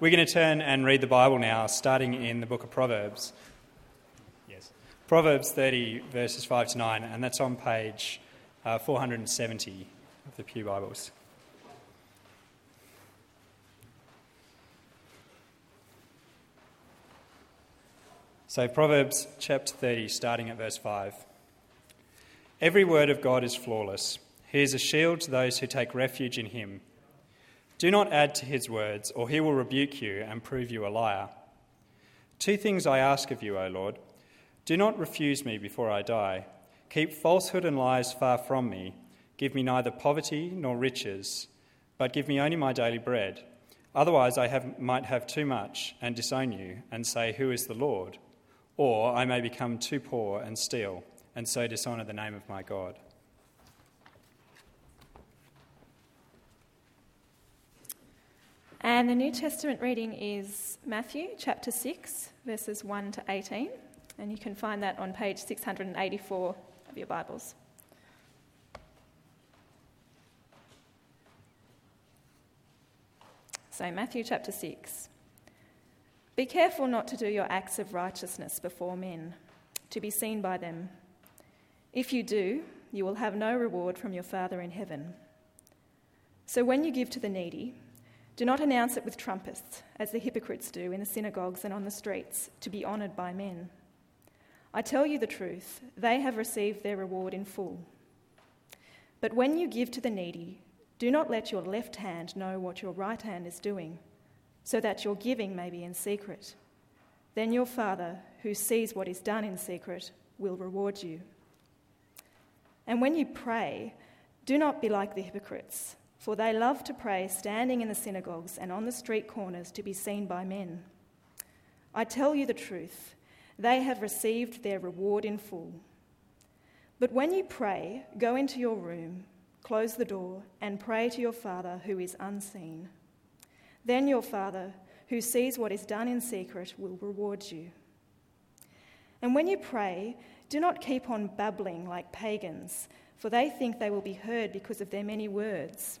We're going to turn and read the Bible now, starting in the book of Proverbs. Yes. Proverbs 30, verses 5 to 9, and that's on page uh, 470 of the Pew Bibles. So, Proverbs chapter 30, starting at verse 5. Every word of God is flawless. He is a shield to those who take refuge in him. Do not add to his words, or he will rebuke you and prove you a liar. Two things I ask of you, O Lord. Do not refuse me before I die. Keep falsehood and lies far from me. Give me neither poverty nor riches, but give me only my daily bread. Otherwise, I have, might have too much and disown you and say, Who is the Lord? or I may become too poor and steal, and so dishonour the name of my God. And the New Testament reading is Matthew chapter 6, verses 1 to 18, and you can find that on page 684 of your Bibles. So, Matthew chapter 6. Be careful not to do your acts of righteousness before men, to be seen by them. If you do, you will have no reward from your Father in heaven. So when you give to the needy, do not announce it with trumpets, as the hypocrites do in the synagogues and on the streets, to be honoured by men. I tell you the truth, they have received their reward in full. But when you give to the needy, do not let your left hand know what your right hand is doing so that your giving may be in secret. Then your Father, who sees what is done in secret, will reward you. And when you pray, do not be like the hypocrites, for they love to pray standing in the synagogues and on the street corners to be seen by men. I tell you the truth, they have received their reward in full. But when you pray, go into your room, close the door, and pray to your Father who is unseen then your Father, who sees what is done in secret, will reward you. And when you pray, do not keep on babbling like pagans, for they think they will be heard because of their many words.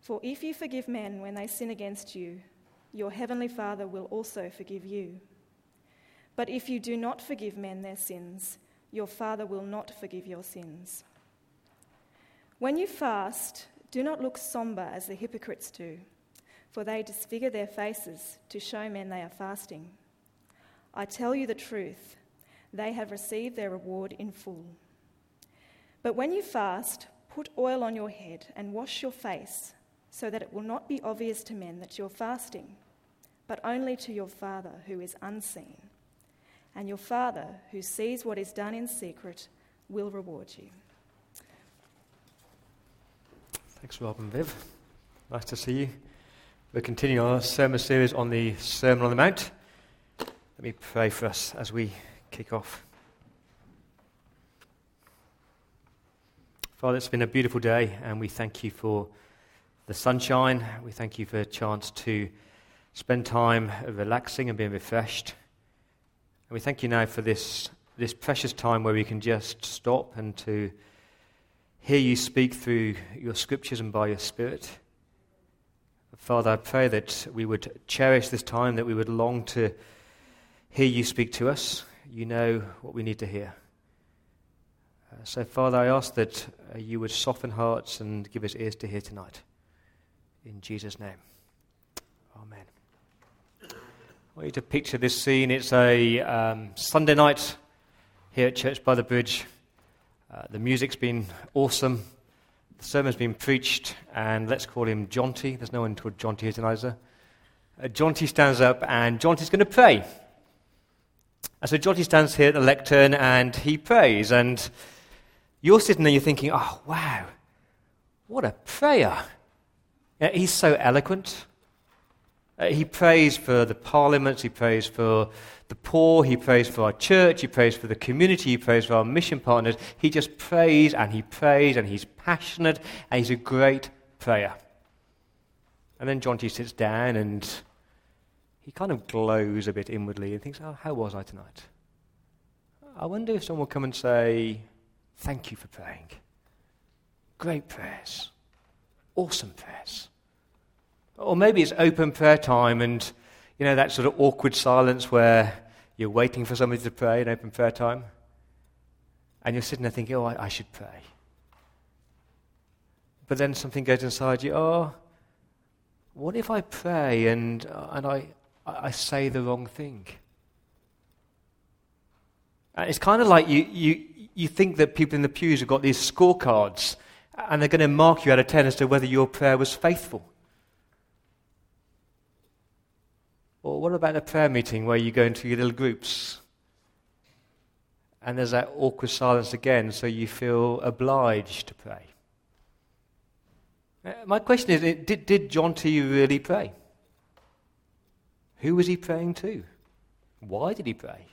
For if you forgive men when they sin against you, your heavenly Father will also forgive you. But if you do not forgive men their sins, your Father will not forgive your sins. When you fast, do not look sombre as the hypocrites do, for they disfigure their faces to show men they are fasting. I tell you the truth, they have received their reward in full. But when you fast, put oil on your head and wash your face, so that it will not be obvious to men that you're fasting, but only to your Father who is unseen. And your Father, who sees what is done in secret, will reward you. Thanks, Rob and Viv. Nice to see you. We're continuing our sermon series on the Sermon on the Mount. Let me pray for us as we kick off. Father, it's been a beautiful day, and we thank you for the sunshine. We thank you for a chance to spend time relaxing and being refreshed. And we thank you now for this, this precious time where we can just stop and to hear you speak through your scriptures and by your Spirit. Father, I pray that we would cherish this time, that we would long to hear you speak to us. You know what we need to hear. Uh, so, Father, I ask that uh, you would soften hearts and give us ears to hear tonight. In Jesus' name. Amen. I want you to picture this scene. It's a um, Sunday night here at Church by the Bridge. Uh, the music's been awesome. The sermon's been preached, and let's call him Jonty. There's no one called Jonty here tonight, is there? Uh, Jonty stands up, and Jonty's going to pray. And so Jonty stands here at the lectern, and he prays. And you're sitting there, you're thinking, oh, wow, what a prayer. He's so eloquent. Uh, he prays for the parliaments, he prays for the poor, he prays for our church, he prays for the community, he prays for our mission partners. He just prays and he prays and he's passionate and he's a great prayer. And then John sits down and he kind of glows a bit inwardly and thinks, Oh, how was I tonight? I wonder if someone will come and say, Thank you for praying. Great prayers. Awesome prayers. Or maybe it's open prayer time and, you know, that sort of awkward silence where you're waiting for somebody to pray in open prayer time. And you're sitting there thinking, oh, I, I should pray. But then something goes inside you, oh, what if I pray and, uh, and I, I say the wrong thing? And it's kind of like you, you, you think that people in the pews have got these scorecards and they're going to mark you out of 10 as to whether your prayer was faithful. Or what about a prayer meeting where you go into your little groups and there's that awkward silence again, so you feel obliged to pray? Uh, my question is did, did Jonty really pray? Who was he praying to? Why did he pray?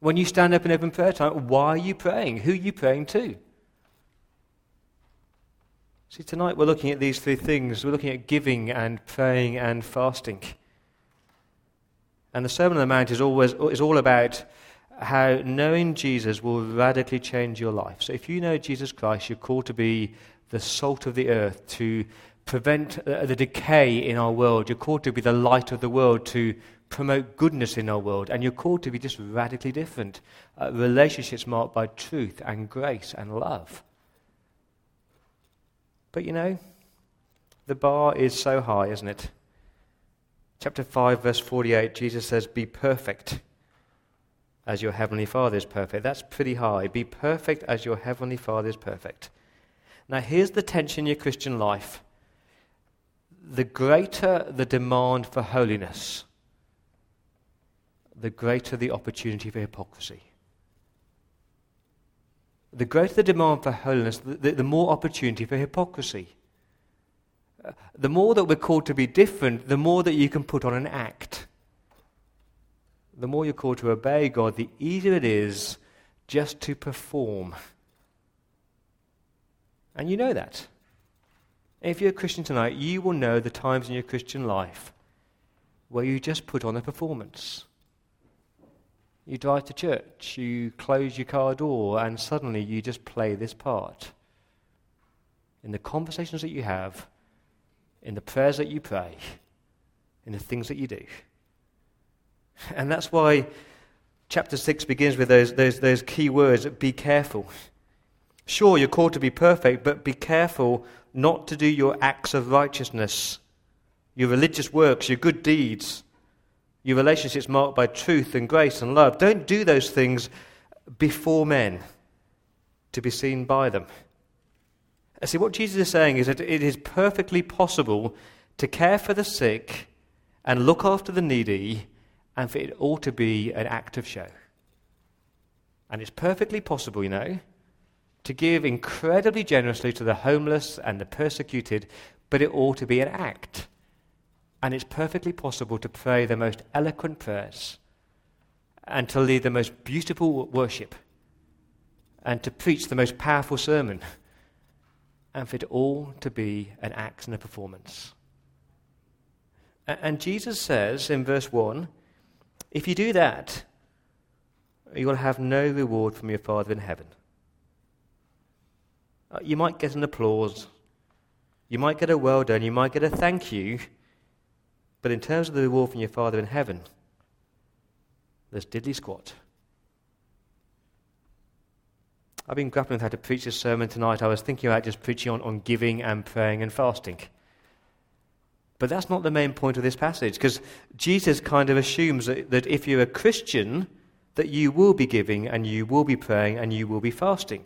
When you stand up in open prayer time, why are you praying? Who are you praying to? See, tonight we're looking at these three things. We're looking at giving and praying and fasting. And the Sermon on the Mount is, always, is all about how knowing Jesus will radically change your life. So if you know Jesus Christ, you're called to be the salt of the earth, to prevent uh, the decay in our world. You're called to be the light of the world, to promote goodness in our world. And you're called to be just radically different. Uh, relationships marked by truth and grace and love. But you know, the bar is so high, isn't it? Chapter 5, verse 48, Jesus says, Be perfect as your heavenly Father is perfect. That's pretty high. Be perfect as your heavenly Father is perfect. Now, here's the tension in your Christian life the greater the demand for holiness, the greater the opportunity for hypocrisy. The greater the demand for holiness, the, the more opportunity for hypocrisy uh, the more that we're called to be different, the more that you can put on an act. The more you're called to obey God, the easier it is just to perform. And you know that. If you're a Christian tonight, you will know the times in your Christian life where you just put on a performance. You drive to church, you close your car door, and suddenly you just play this part. In the conversations that you have, in the prayers that you pray, in the things that you do. And that's why chapter 6 begins with those, those, those key words be careful. Sure, you're called to be perfect, but be careful not to do your acts of righteousness, your religious works, your good deeds, your relationships marked by truth and grace and love. Don't do those things before men to be seen by them. See, what Jesus is saying is that it is perfectly possible to care for the sick and look after the needy, and for it all to be an act of show. And it's perfectly possible, you know, to give incredibly generously to the homeless and the persecuted, but it ought to be an act. And it's perfectly possible to pray the most eloquent prayers and to lead the most beautiful worship and to preach the most powerful sermon and for it all to be an act and a performance. And Jesus says in verse 1 if you do that, you will have no reward from your Father in heaven. Uh, you might get an applause, you might get a well done, you might get a thank you, but in terms of the reward from your Father in heaven, there's diddly squat. I've been grappling with how to preach this sermon tonight. I was thinking about just preaching on, on giving and praying and fasting. But that's not the main point of this passage, because Jesus kind of assumes that, that if you're a Christian, that you will be giving and you will be praying and you will be fasting.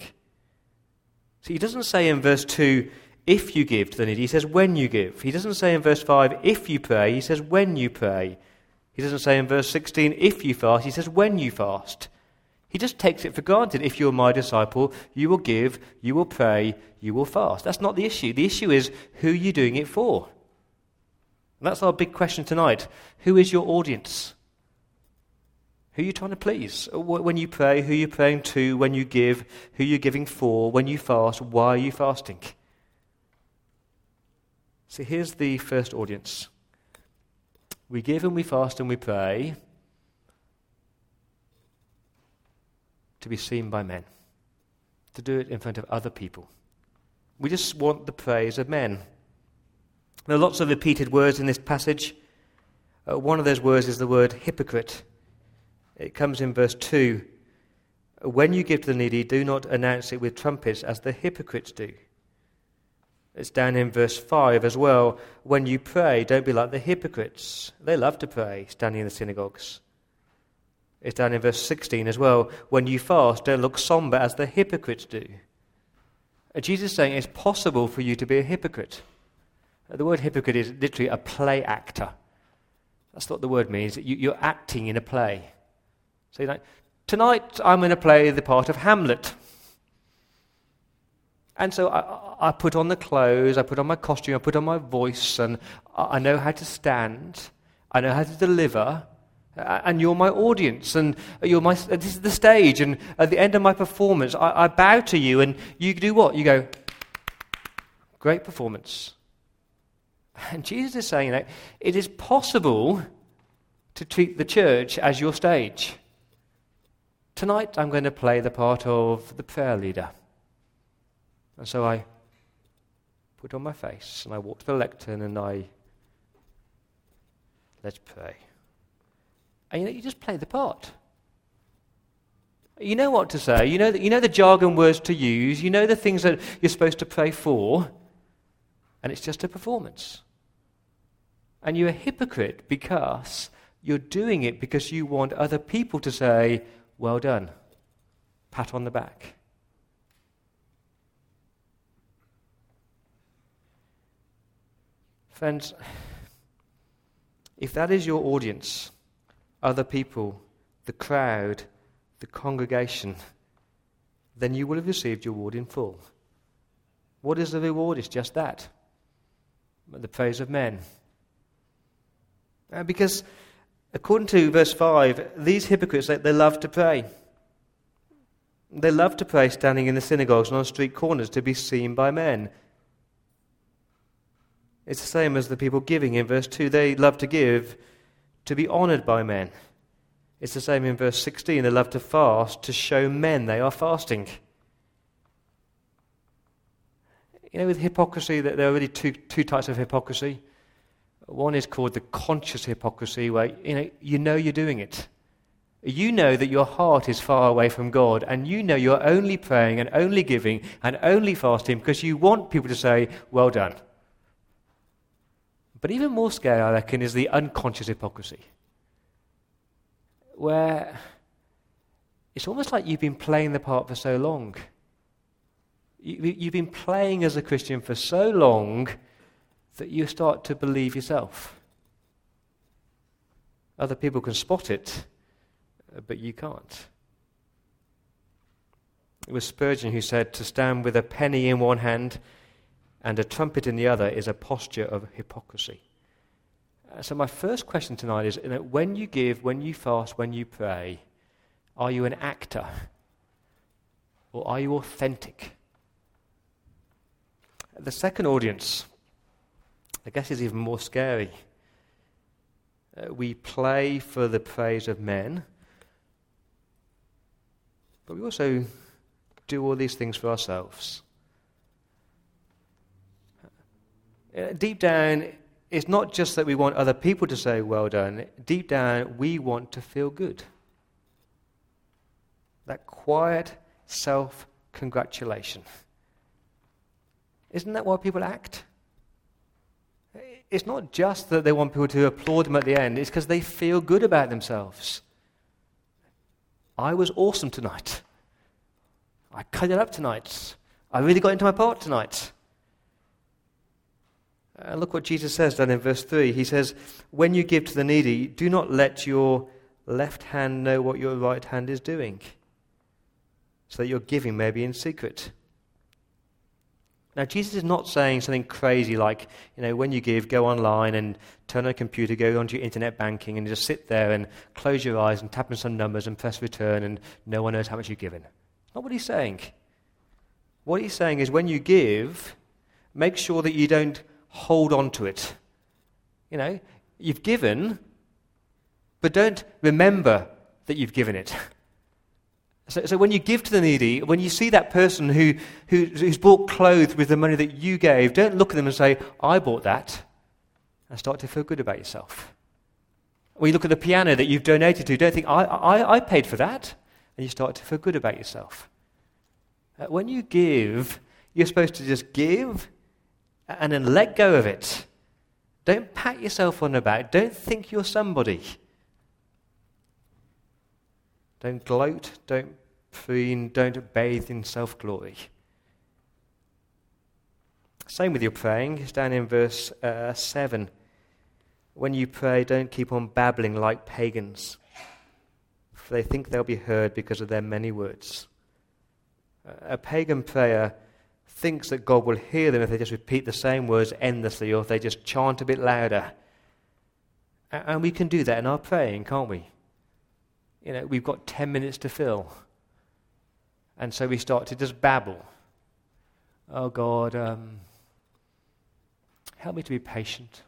See, he doesn't say in verse 2, if you give to the needy, he says when you give. He doesn't say in verse 5, if you pray, he says when you pray. He doesn't say in verse 16, if you fast, he says when you fast. He just takes it for granted. If you're my disciple, you will give, you will pray, you will fast. That's not the issue. The issue is who you're doing it for. And that's our big question tonight. Who is your audience? Who are you trying to please? When you pray, who are you praying to? When you give, who are you giving for? When you fast, why are you fasting? So here's the first audience. We give and we fast and we pray to be seen by men, to do it in front of other people. We just want the praise of men. There are lots of repeated words in this passage. Uh, one of those words is the word hypocrite. It comes in verse 2. When you give to the needy, do not announce it with trumpets as the hypocrites do. It's down in verse 5 as well. When you pray, don't be like the hypocrites. They love to pray, standing in the synagogues. It's down in verse 16 as well. When you fast, don't look somber as the hypocrites do. Uh, Jesus is saying it's possible for you to be a hypocrite. The word hypocrite is literally a play actor. That's what the word means. You, are acting in a play. So like, tonight I'm going to play the part of Hamlet. And so I, I, put on the clothes, I put on my costume, I put on my voice, and I know how to stand, I know how to deliver, and you're my audience, and you're my, this is the stage, and at the end of my performance, I, I bow to you, and you do what? You go, great performance. And Jesus is saying that it is possible to treat the church as your stage. Tonight I'm going to play the part of the prayer leader. And so I put on my face and I walk to the lectern and I let's pray. And you know, you just play the part. You know what to say. You know, the, you know the jargon words to use. You know the things that you're supposed to pray for. And it's just a performance. And you're a hypocrite because you're doing it because you want other people to say, Well done. Pat on the back. Friends, if that is your audience, other people, the crowd, the congregation, then you will have received your reward in full. What is the reward? It's just that the praise of men. Uh, because, according to verse 5, these hypocrites, they, they love to pray. They love to pray standing in the synagogues and on street corners to be seen by men. It's the same as the people giving in verse 2. They love to give to be honored by men. It's the same in verse 16. They love to fast to show men they are fasting. You know, with hypocrisy, there are really two, two types of hypocrisy. One is called the conscious hypocrisy, where you know, you know you're doing it. You know that your heart is far away from God, and you know you're only praying and only giving and only fasting because you want people to say, Well done. But even more scary, I reckon, is the unconscious hypocrisy, where it's almost like you've been playing the part for so long. You've been playing as a Christian for so long that you start to believe yourself. Other people can spot it, but you can't. It was Spurgeon who said, To stand with a penny in one hand and a trumpet in the other is a posture of hypocrisy. Uh, so, my first question tonight is you know, when you give, when you fast, when you pray, are you an actor? Or are you authentic? The second audience I guess is even more scary. Uh, we play for the praise of men, but we also do all these things for ourselves. Uh, Uh, deep down, it's not just that we want other people to say, well done. Deep down, we want to feel good. That quiet self congratulation. Isn't that why people act? it's not just that they want people to applaud them at the end, it's because they feel good about themselves. I was awesome tonight. I cut it up tonight. I really got into my part tonight. And look what Jesus says down in verse 3. He says, When you give to the needy, do not let your left hand know what your right hand is doing, so that your giving may be in secret. Now, Jesus is not saying something crazy like, you know, when you give, go online and turn on a computer, go onto your internet banking, and just sit there and close your eyes and tap in some numbers and press return, and no one knows how much you've given. Not what he's saying. What he's saying is when you give, make sure that you don't hold on to it. You know, you've given, but don't remember that you've given it. So, so, when you give to the needy, when you see that person who, who, who's bought clothes with the money that you gave, don't look at them and say, I bought that, and start to feel good about yourself. When you look at the piano that you've donated to, don't think, I, I, I paid for that, and you start to feel good about yourself. Uh, when you give, you're supposed to just give and then let go of it. Don't pat yourself on the back. Don't think you're somebody. Don't gloat. Don't preen. Don't bathe in self glory. Same with your praying. It's down in verse uh, 7. When you pray, don't keep on babbling like pagans, for they think they'll be heard because of their many words. A pagan prayer thinks that God will hear them if they just repeat the same words endlessly or if they just chant a bit louder. And we can do that in our praying, can't we? you know, we've got 10 minutes to fill. And so we start to just babble. Oh God, um, help me to be patient.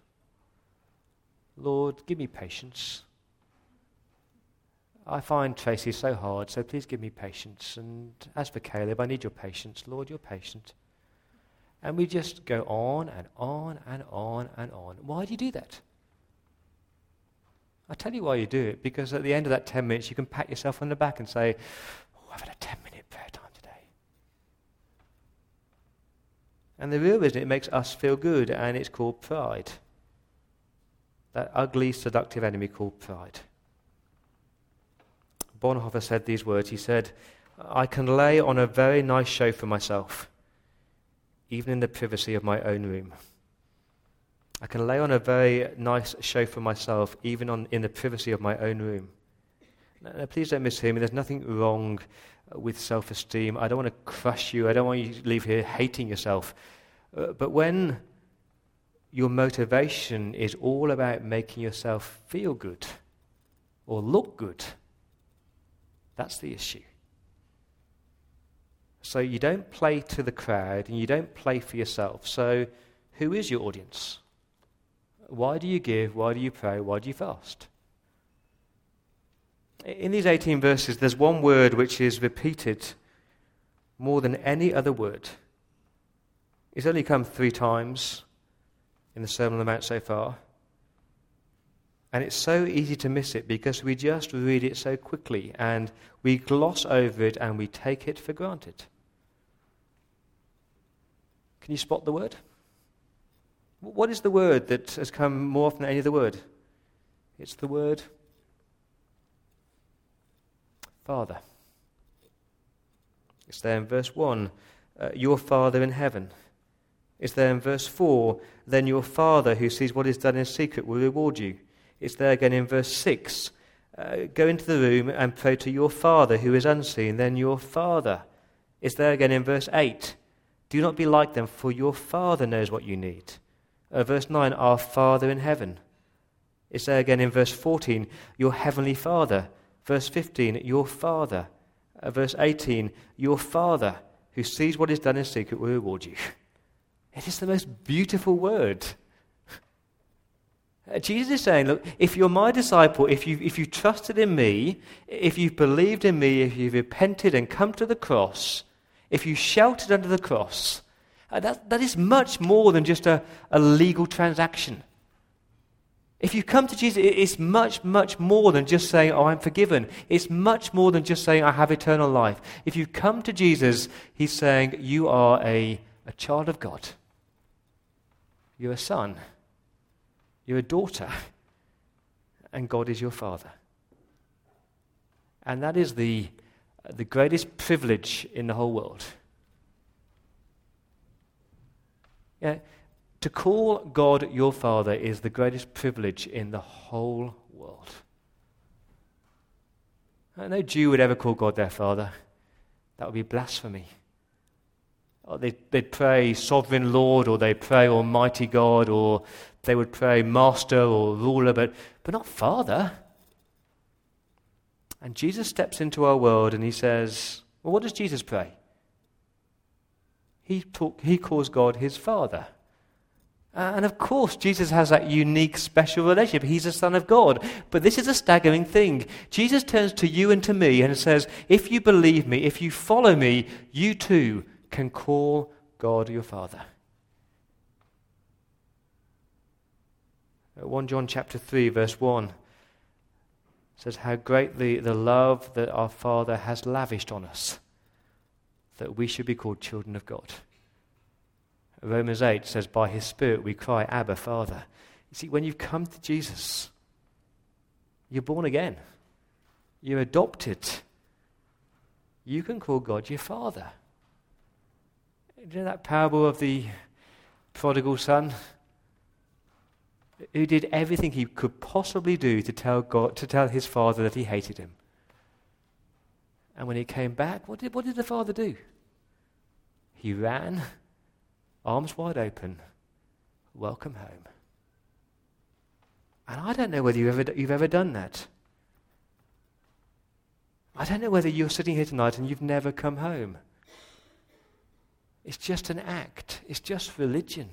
Lord, give me patience. I find Tracy so hard, so please give me patience. And as for Caleb, I need your patience. Lord, you're patient. And we just go on and on and on and on. Why do you do that? I'll tell you why you do it, because at the end of that 10 minutes, you can pat yourself on the back and say, Oh, I've had a 10 minute prayer time today. And the real reason it makes us feel good, and it's called pride. That ugly, seductive enemy called pride. Bonhoeffer said these words. He said, I can lay on a very nice show for myself, even in the privacy of my own room. I can lay on a very nice show for myself, even on, in the privacy of my own room. Now, please don't mishear me. There's nothing wrong with self esteem. I don't want to crush you. I don't want you to leave here hating yourself. Uh, but when your motivation is all about making yourself feel good or look good, that's the issue. So you don't play to the crowd and you don't play for yourself. So, who is your audience? Why do you give? Why do you pray? Why do you fast? In these 18 verses, there's one word which is repeated more than any other word. It's only come three times in the Sermon on the Mount so far. And it's so easy to miss it because we just read it so quickly and we gloss over it and we take it for granted. Can you spot the word? What is the word that has come more often than any other word? It's the word Father. It's there in verse 1, uh, your Father in heaven. It's there in verse 4, then your Father who sees what is done in secret will reward you. It's there again in verse 6, uh, go into the room and pray to your Father who is unseen, then your Father. It's there again in verse 8, do not be like them, for your Father knows what you need. Uh, verse 9, Our Father in heaven. It's there again in verse 14, Your heavenly Father. Verse 15, Your Father. Uh, verse 18, Your Father, who sees what is done in secret, will reward you. It is the most beautiful word. Uh, Jesus is saying, Look, if you're my disciple, if you've, if you trusted in me, if you've believed in me, if you've repented and come to the cross, if you shouted under the cross, uh, that, that is much more than just a, a legal transaction. If you come to Jesus, it's much, much more than just saying, Oh, I'm forgiven. It's much more than just saying, I have eternal life. If you come to Jesus, He's saying, You are a, a child of God. You're a son. You're a daughter. And God is your father. And that is the, the greatest privilege in the whole world. Yeah, to call God your Father is the greatest privilege in the whole world. No Jew would ever call God their Father. That would be blasphemy. Oh, they'd, they'd pray Sovereign Lord, or they'd pray Almighty God, or they would pray Master or Ruler, but, but not Father. And Jesus steps into our world and he says, Well, what does Jesus pray? He, talk, he calls God his Father. and of course, Jesus has that unique, special relationship. He's the Son of God. But this is a staggering thing. Jesus turns to you and to me and says, If you believe me, if you follow me, you too can call God your Father. 1 John chapter 3, verse 1 says, How greatly the love that our Father has lavished on us, that we should be called children of God. Romans 8 says, By his Spirit we cry, Abba, Father. You see, when you've come to Jesus, you're born again, you're adopted. You can call God your Father. You know that parable of the prodigal son? Who did everything he could possibly do to tell God to tell his father that he hated him. And when he came back, what did, what did the father do? He ran, arms wide open, welcome home. And I don't know whether you've ever, you've ever done that. I don't know whether you're sitting here tonight and you've never come home. It's just an act, it's just religion.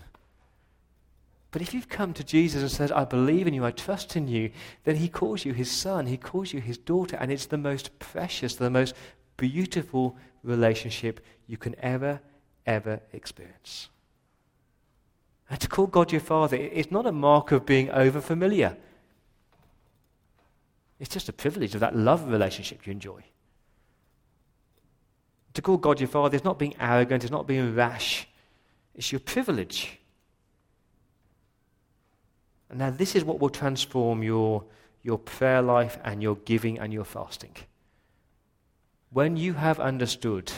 But if you've come to Jesus and said, I believe in you, I trust in you, then he calls you his son, he calls you his daughter, and it's the most precious, the most beautiful relationship you can ever, ever experience. And to call God your father is not a mark of being over familiar. It's just a privilege of that love relationship you enjoy. To call God your Father is not being arrogant, it's not being rash, it's your privilege. Now, this is what will transform your, your prayer life and your giving and your fasting. When you have understood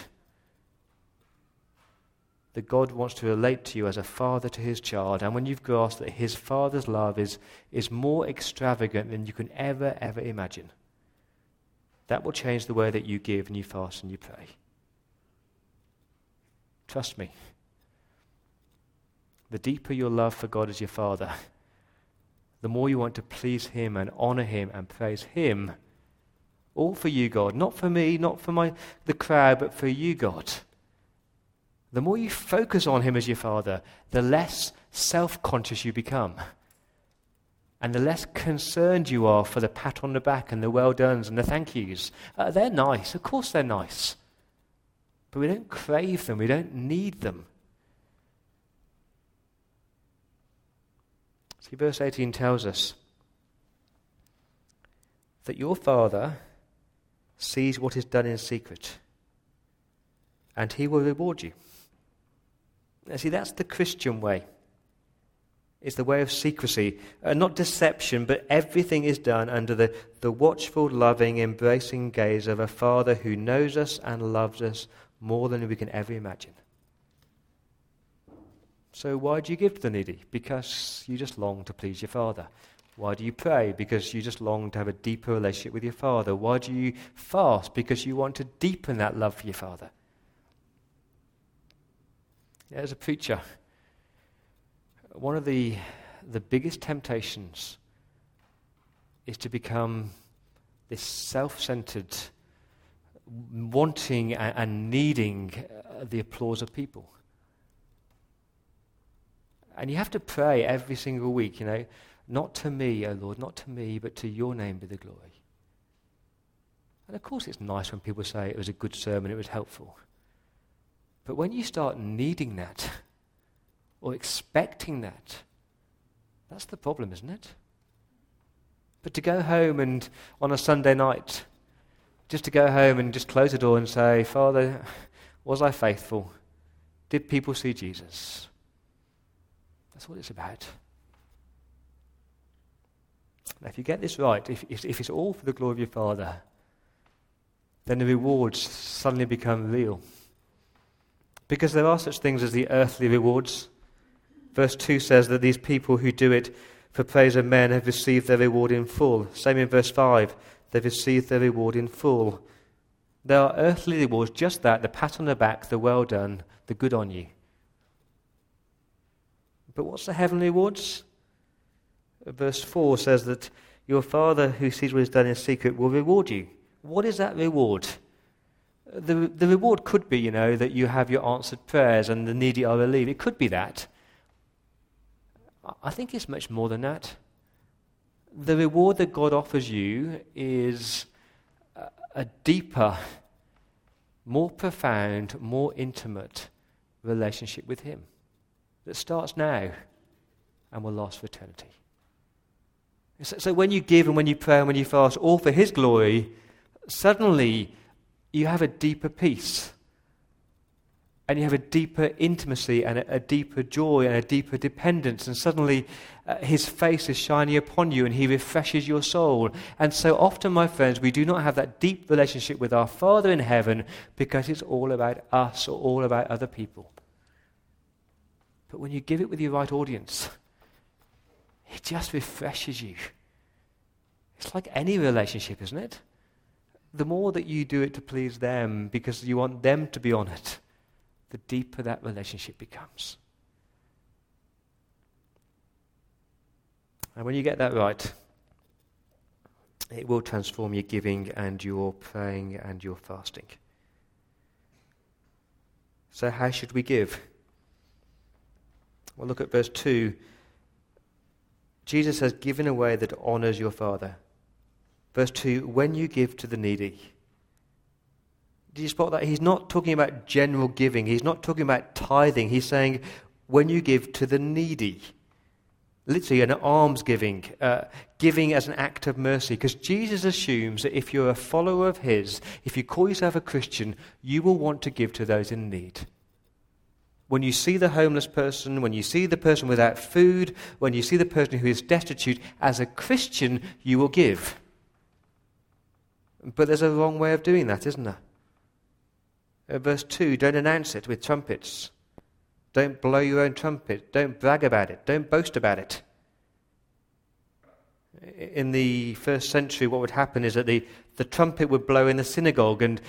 that God wants to relate to you as a father to his child, and when you've grasped that his father's love is, is more extravagant than you can ever, ever imagine, that will change the way that you give and you fast and you pray. Trust me. The deeper your love for God as your Father, the more you want to please Him and honor Him and praise Him. All for you, God. Not for me, not for my, the crowd, but for you, God. The more you focus on Him as your Father, the less self conscious you become. And the less concerned you are for the pat on the back and the well done's and the thank yous. Uh, they're nice. Of course, they're nice. But we don't crave them, we don't need them. See, verse 18 tells us that your Father sees what is done in secret, and he will reward you. Now, see, that's the Christian way. It's the way of secrecy, uh, not deception, but everything is done under the, the watchful, loving, embracing gaze of a Father who knows us and loves us more than we can ever imagine. So, why do you give to the needy? Because you just long to please your Father. Why do you pray? Because you just long to have a deeper relationship with your Father. Why do you fast? Because you want to deepen that love for your Father. As a preacher, one of the, the biggest temptations is to become this self centered, wanting and needing uh, the applause of people. And you have to pray every single week, you know, not to me, O oh Lord, not to me, but to your name be the glory. And of course, it's nice when people say it was a good sermon, it was helpful. But when you start needing that or expecting that, that's the problem, isn't it? But to go home and on a Sunday night just to go home and just close the door and say, Father, was I faithful? Did people see Jesus? That's what it's about. Now, if you get this right, if, if, if it's all for the glory of your Father, then the rewards suddenly become real. Because there are such things as the earthly rewards. Verse 2 says that these people who do it for praise of men have received their reward in full. Same in verse 5 they've received their reward in full. There are earthly rewards, just that the pat on the back, the well done, the good on you. But what's the heavenly rewards? Verse 4 says that your Father who sees what is done in secret will reward you. What is that reward? The, the reward could be, you know, that you have your answered prayers and the needy are relieved. It could be that. I think it's much more than that. The reward that God offers you is a, a deeper, more profound, more intimate relationship with Him that starts now and will last for eternity. So, so, when you give and when you pray and when you fast, all for His glory, suddenly you have a deeper peace. And you have a deeper intimacy and a, a deeper joy and a deeper dependence. And suddenly uh, His face is shining upon you and He refreshes your soul. And so often, my friends, we do not have that deep relationship with our Father in heaven because it's all about us or all about other people. But when you give it with your right audience, it just refreshes you. It's like any relationship, isn't it? The more that you do it to please them because you want them to be on it, the deeper that relationship becomes. And when you get that right, it will transform your giving and your praying and your fasting. So, how should we give? Well, look at verse 2. Jesus has given a way that honors your Father. Verse 2 When you give to the needy. Do you spot that? He's not talking about general giving, he's not talking about tithing. He's saying, when you give to the needy. Literally, an alms giving, uh, giving as an act of mercy. Because Jesus assumes that if you're a follower of His, if you call yourself a Christian, you will want to give to those in need when you see the homeless person, when you see the person without food, when you see the person who is destitute, as a Christian, you will give. But there's a wrong way of doing that, isn't there? Uh, verse 2 don't announce it with trumpets. Don't blow your own trumpet. Don't brag about it. Don't boast about it. In the first century, what would happen is that the, the trumpet would blow in the synagogue, and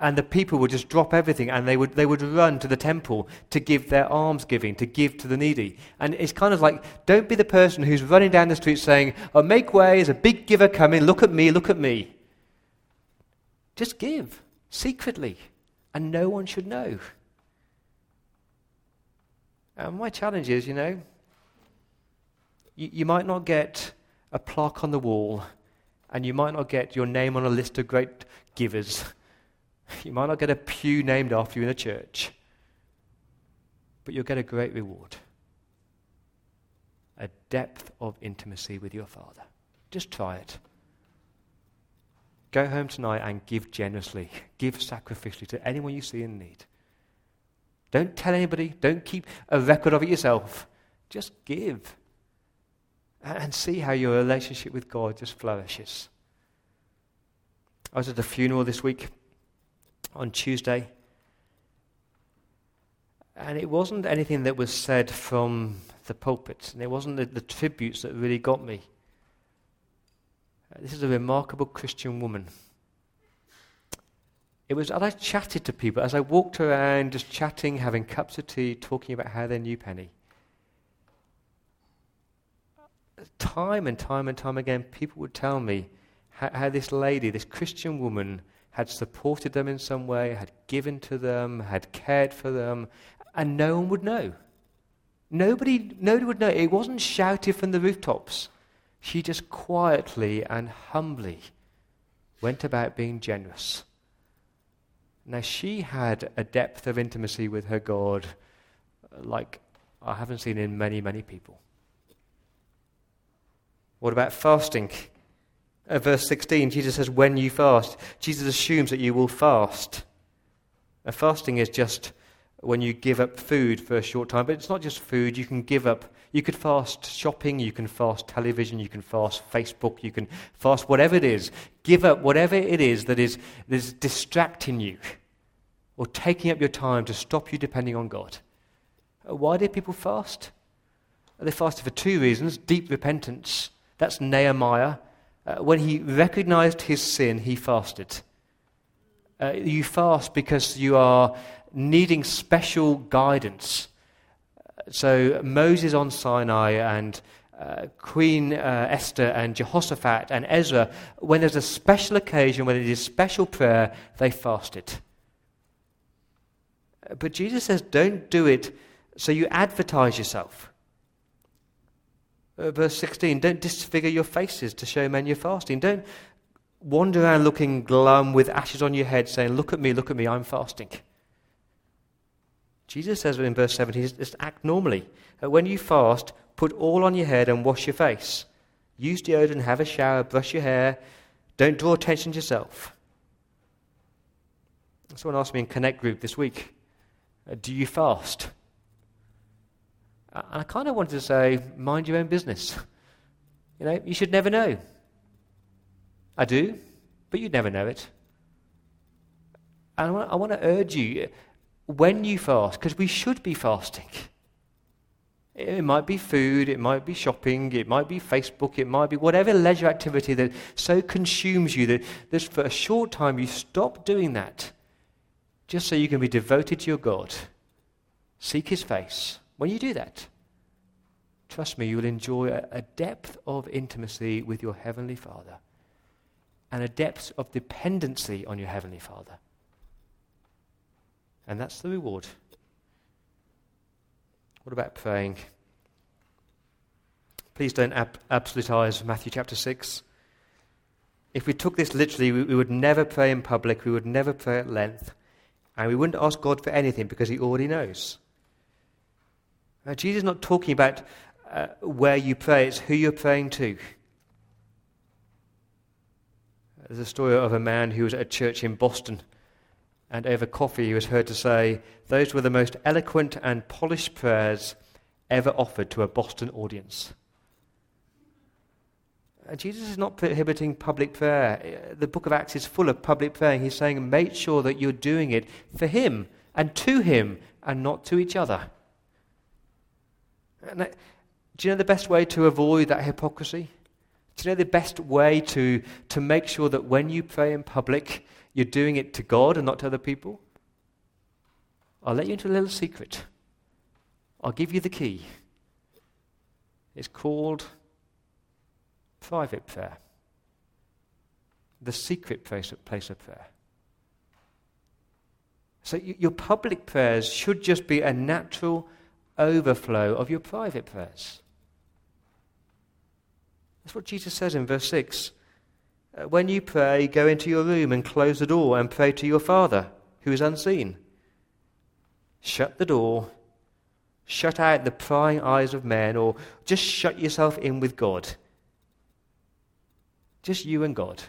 and the people would just drop everything and they would, they would run to the temple to give their alms giving, to give to the needy. And it's kind of like, don't be the person who's running down the street saying, oh, make way, there's a big giver coming, look at me, look at me. Just give secretly, and no one should know. And my challenge is, you know, you, you might not get a plaque on the wall, and you might not get your name on a list of great givers. You might not get a pew named after you in a church, but you'll get a great reward a depth of intimacy with your Father. Just try it. Go home tonight and give generously, give sacrificially to anyone you see in need. Don't tell anybody, don't keep a record of it yourself. Just give. And see how your relationship with God just flourishes. I was at a funeral this week on Tuesday. And it wasn't anything that was said from the pulpit, and it wasn't the, the tributes that really got me. This is a remarkable Christian woman. It was as I chatted to people, as I walked around just chatting, having cups of tea, talking about how they knew Penny. Time and time and time again, people would tell me how, how this lady, this Christian woman, had supported them in some way, had given to them, had cared for them, and no one would know. Nobody, nobody would know. It wasn't shouted from the rooftops. She just quietly and humbly went about being generous. Now, she had a depth of intimacy with her God like I haven't seen in many, many people. What about fasting? Uh, verse 16, Jesus says, when you fast. Jesus assumes that you will fast. And fasting is just when you give up food for a short time, but it's not just food. You can give up, you could fast shopping, you can fast television, you can fast Facebook, you can fast whatever it is. Give up whatever it is that is, that is distracting you or taking up your time to stop you depending on God. Uh, why did people fast? They fasted for two reasons deep repentance. That's Nehemiah uh, when he recognized his sin, he fasted. Uh, you fast because you are needing special guidance. So, Moses on Sinai and uh, Queen uh, Esther and Jehoshaphat and Ezra, when there's a special occasion, when it is special prayer, they fasted. But Jesus says, don't do it so you advertise yourself. Uh, verse 16, don't disfigure your faces to show men you're fasting. Don't wander around looking glum with ashes on your head saying, Look at me, look at me, I'm fasting. Jesus says in verse 17, just act normally. Uh, when you fast, put all on your head and wash your face. Use deodorant, have a shower, brush your hair. Don't draw attention to yourself. Someone asked me in Connect Group this week, uh, Do you fast? And I kind of wanted to say, Mind your own business. You know, you should never know. I do, but you'd never know it. And I want, to urge you when you fast, because we should be fasting. It might be food, it might be shopping, it might be Facebook, it might be whatever leisure activity that so consumes you that, that for a short time you stop doing that just so you can be devoted to your God. Seek His face. When you do that, trust me, you will enjoy a, a depth of intimacy with your Heavenly Father and a depth of dependency on your Heavenly Father. And that's the reward. What about praying? Please don't ab- absolutize Matthew chapter 6. If we took this literally, we, we would never pray in public, we would never pray at length, and we wouldn't ask God for anything because He already knows. Now, Jesus is not talking about uh, where you pray, it's who you're praying to. There's a story of a man who was at a church in Boston, and over coffee he was heard to say, Those were the most eloquent and polished prayers ever offered to a Boston audience. And Jesus is not prohibiting public prayer. The book of Acts is full of public prayer. He's saying, make sure that you're doing it for Him and to Him and not to each other. And uh, do you know the best way to avoid that hypocrisy? Do you know the best way to, to make sure that when you pray in public, you're doing it to God and not to other people? I'll let you into a little secret. I'll give you the key. It's called private prayer, the secret place of, place of prayer. So your public prayers should just be a natural overflow of your private prayers. That's what Jesus says in verse 6. Uh, when you pray, go into your room and close the door and pray to your Father who is unseen. Shut the door, shut out the prying eyes of men, or just shut yourself in with God. Just you and God.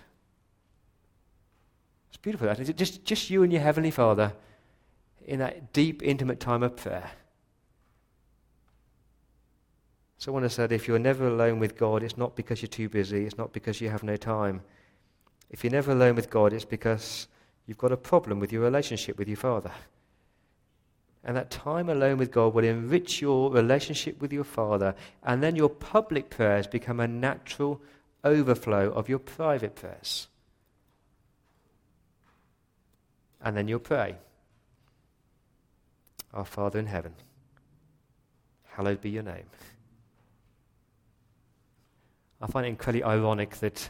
It's beautiful, that. Is just, just you and your Heavenly Father in that deep, intimate time of prayer. Someone has said if you're never alone with God, it's not because you're too busy, it's not because you have no time. If you're never alone with God, it's because you've got a problem with your relationship with your Father. And that time alone with God will enrich your relationship with your Father, and then your public prayers become a natural overflow of your private prayers. And then you'll pray Our Father in heaven, hallowed be your name. I find it incredibly ironic that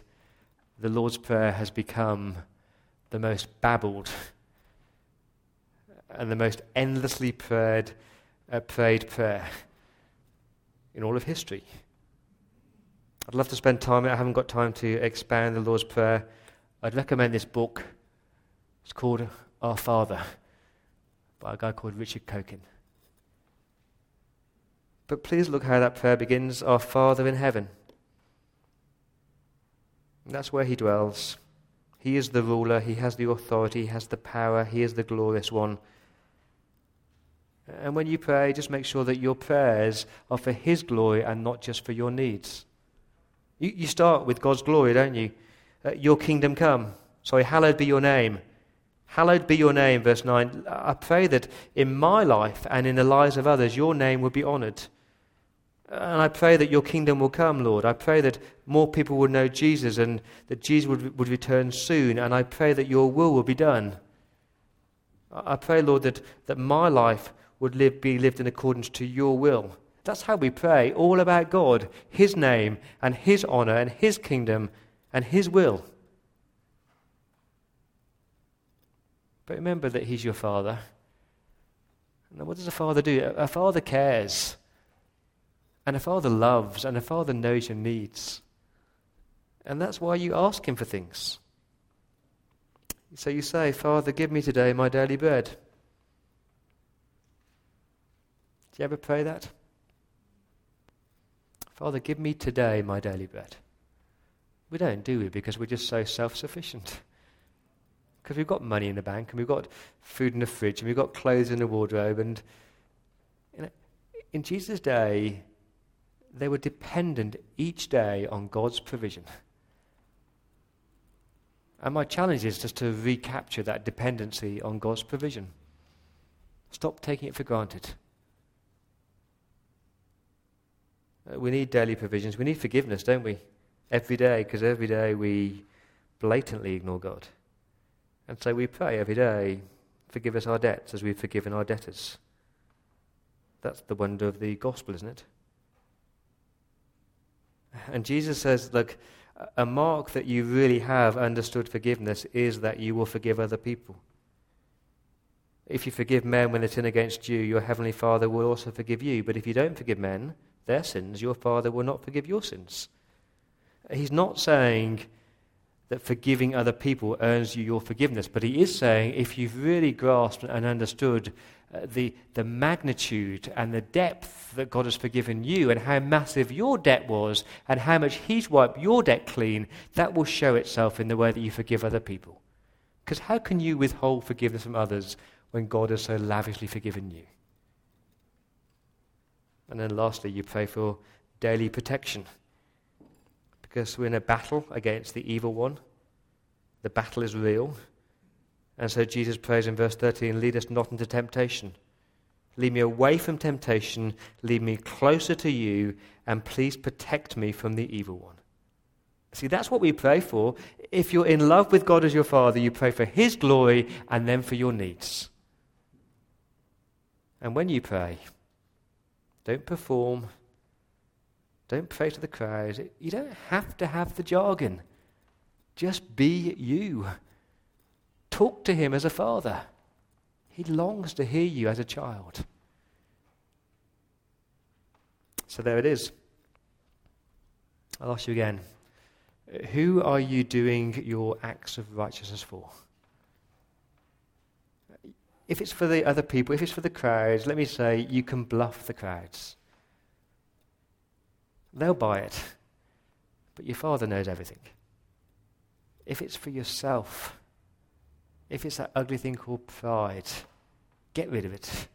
the Lord's Prayer has become the most babbled and the most endlessly prayed, uh, prayed prayer in all of history. I'd love to spend time, I haven't got time to expand the Lord's Prayer. I'd recommend this book. It's called Our Father by a guy called Richard Coekin. But please look how that prayer begins Our Father in heaven. That's where he dwells. He is the ruler, he has the authority, he has the power, he is the glorious one. And when you pray, just make sure that your prayers are for his glory and not just for your needs. You, you start with God's glory, don't you? Uh, your kingdom come. Sorry, hallowed be your name. Hallowed be your name, verse 9. I pray that in my life and in the lives of others, your name would be honored. And I pray that your kingdom will come, Lord. I pray that more people will know Jesus and that Jesus would, would return soon. And I pray that your will will be done. I pray, Lord, that, that my life would live, be lived in accordance to your will. That's how we pray, all about God, His name, and His honor, and His kingdom, and His will. But remember that He's your Father. And what does a father do? A father cares. And a father loves, and a father knows your needs. And that's why you ask Him for things. So you say, Father, give me today my daily bread. Do you ever pray that? Father, give me today my daily bread. We don't, do we? Because we're just so self sufficient. Because we've got money in the bank, and we've got food in the fridge, and we've got clothes in the wardrobe. And you know, in Jesus' day, they were dependent each day on God's provision. And my challenge is just to recapture that dependency on God's provision. Stop taking it for granted. Uh, we need daily provisions. We need forgiveness, don't we? Every day, because every day we blatantly ignore God. And so we pray every day, forgive us our debts as we've forgiven our debtors. That's the wonder of the gospel, isn't it? And Jesus says, look, a mark that you really have understood forgiveness is that you will forgive other people. If you forgive men when they sin against you, your heavenly Father will also forgive you. But if you don't forgive men their sins, your Father will not forgive your sins. He's not saying that forgiving other people earns you your forgiveness, but he is saying if you've really grasped and understood uh, the, the magnitude and the depth that God has forgiven you and how massive your debt was and how much He's wiped your debt clean, that will show itself in the way that you forgive other people. Because how can you withhold forgiveness from others when God has so lavishly forgiven you? And then lastly, you pray for daily protection. Because we're in a battle against the evil one. The battle is real. And so Jesus prays in verse 13 Lead us not into temptation. Lead me away from temptation. Lead me closer to you. And please protect me from the evil one. See, that's what we pray for. If you're in love with God as your Father, you pray for His glory and then for your needs. And when you pray, don't perform, don't pray to the crowd. You don't have to have the jargon. Just be you. Talk to him as a father. He longs to hear you as a child. So there it is. I'll ask you again. Who are you doing your acts of righteousness for? If it's for the other people, if it's for the crowds, let me say you can bluff the crowds. They'll buy it. But your father knows everything. If it's for yourself, if it's that ugly thing called pride, get rid of it.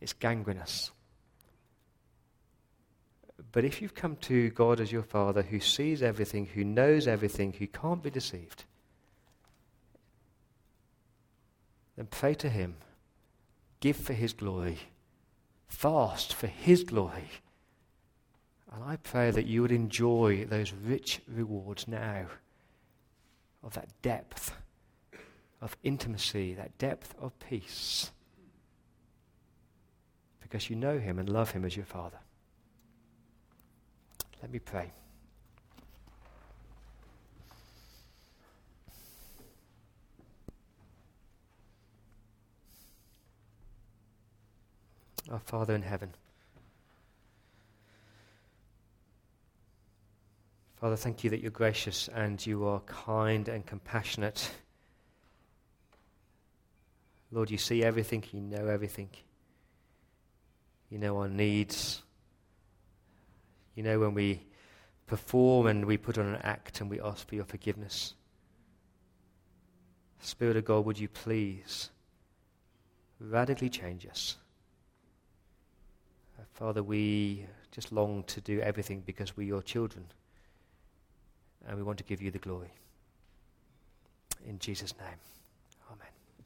It's gangrenous. But if you've come to God as your Father who sees everything, who knows everything, who can't be deceived, then pray to Him. Give for His glory. Fast for His glory. And I pray that you would enjoy those rich rewards now of that depth of intimacy, that depth of peace, because you know Him and love Him as your Father. Let me pray. Our Father in heaven. Father, thank you that you're gracious and you are kind and compassionate. Lord, you see everything, you know everything. You know our needs. You know when we perform and we put on an act and we ask for your forgiveness. Spirit of God, would you please radically change us? Father, we just long to do everything because we're your children and we want to give you the glory. In Jesus' name.